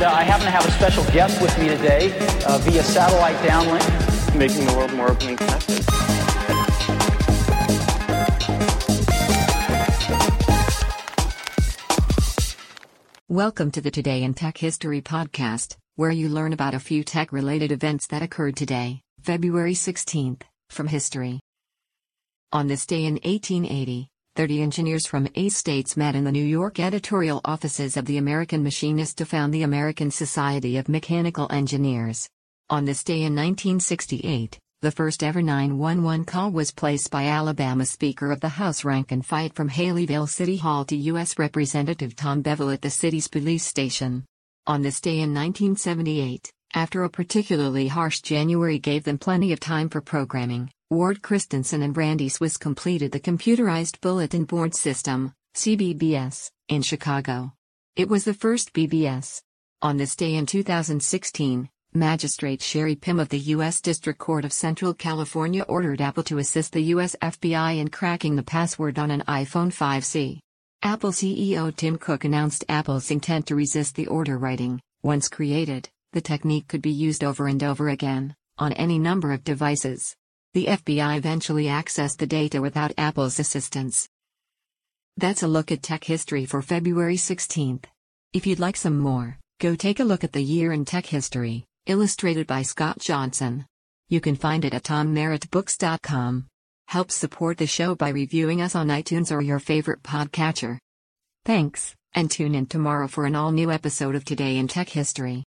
have a special guest with me today uh, via satellite downlink. Making the world more open and connected. Welcome to the Today in Tech History podcast, where you learn about a few tech related events that occurred today, February 16th, from history. On this day in 1880, 30 engineers from eight states met in the New York editorial offices of the American Machinist to found the American Society of Mechanical Engineers. On this day in 1968, the first ever 911 call was placed by Alabama Speaker of the House Rankin Fite from Haleyville City Hall to U.S. Representative Tom Bevill at the city's police station. On this day in 1978, after a particularly harsh January gave them plenty of time for programming, Ward Christensen and Randy Suess completed the Computerized Bulletin Board System, CBBS, in Chicago. It was the first BBS. On this day in 2016, Magistrate Sheri Pym of the U.S. District Court of Central California ordered Apple to assist the U.S. FBI in cracking the password on an iPhone 5C. Apple CEO Tim Cook announced Apple's intent to resist the order writing, once created, the technique could be used over and over again, on any number of devices. The FBI eventually accessed the data without Apple's assistance. That's a look at tech history for February 16th. If you'd like some more, go take a look at the year in tech history, illustrated by Scott Johnson. You can find it at tommerrittbooks.com. Help support the show by reviewing us on iTunes or your favorite podcatcher. Thanks, and tune in tomorrow for an all new episode of Today in Tech History.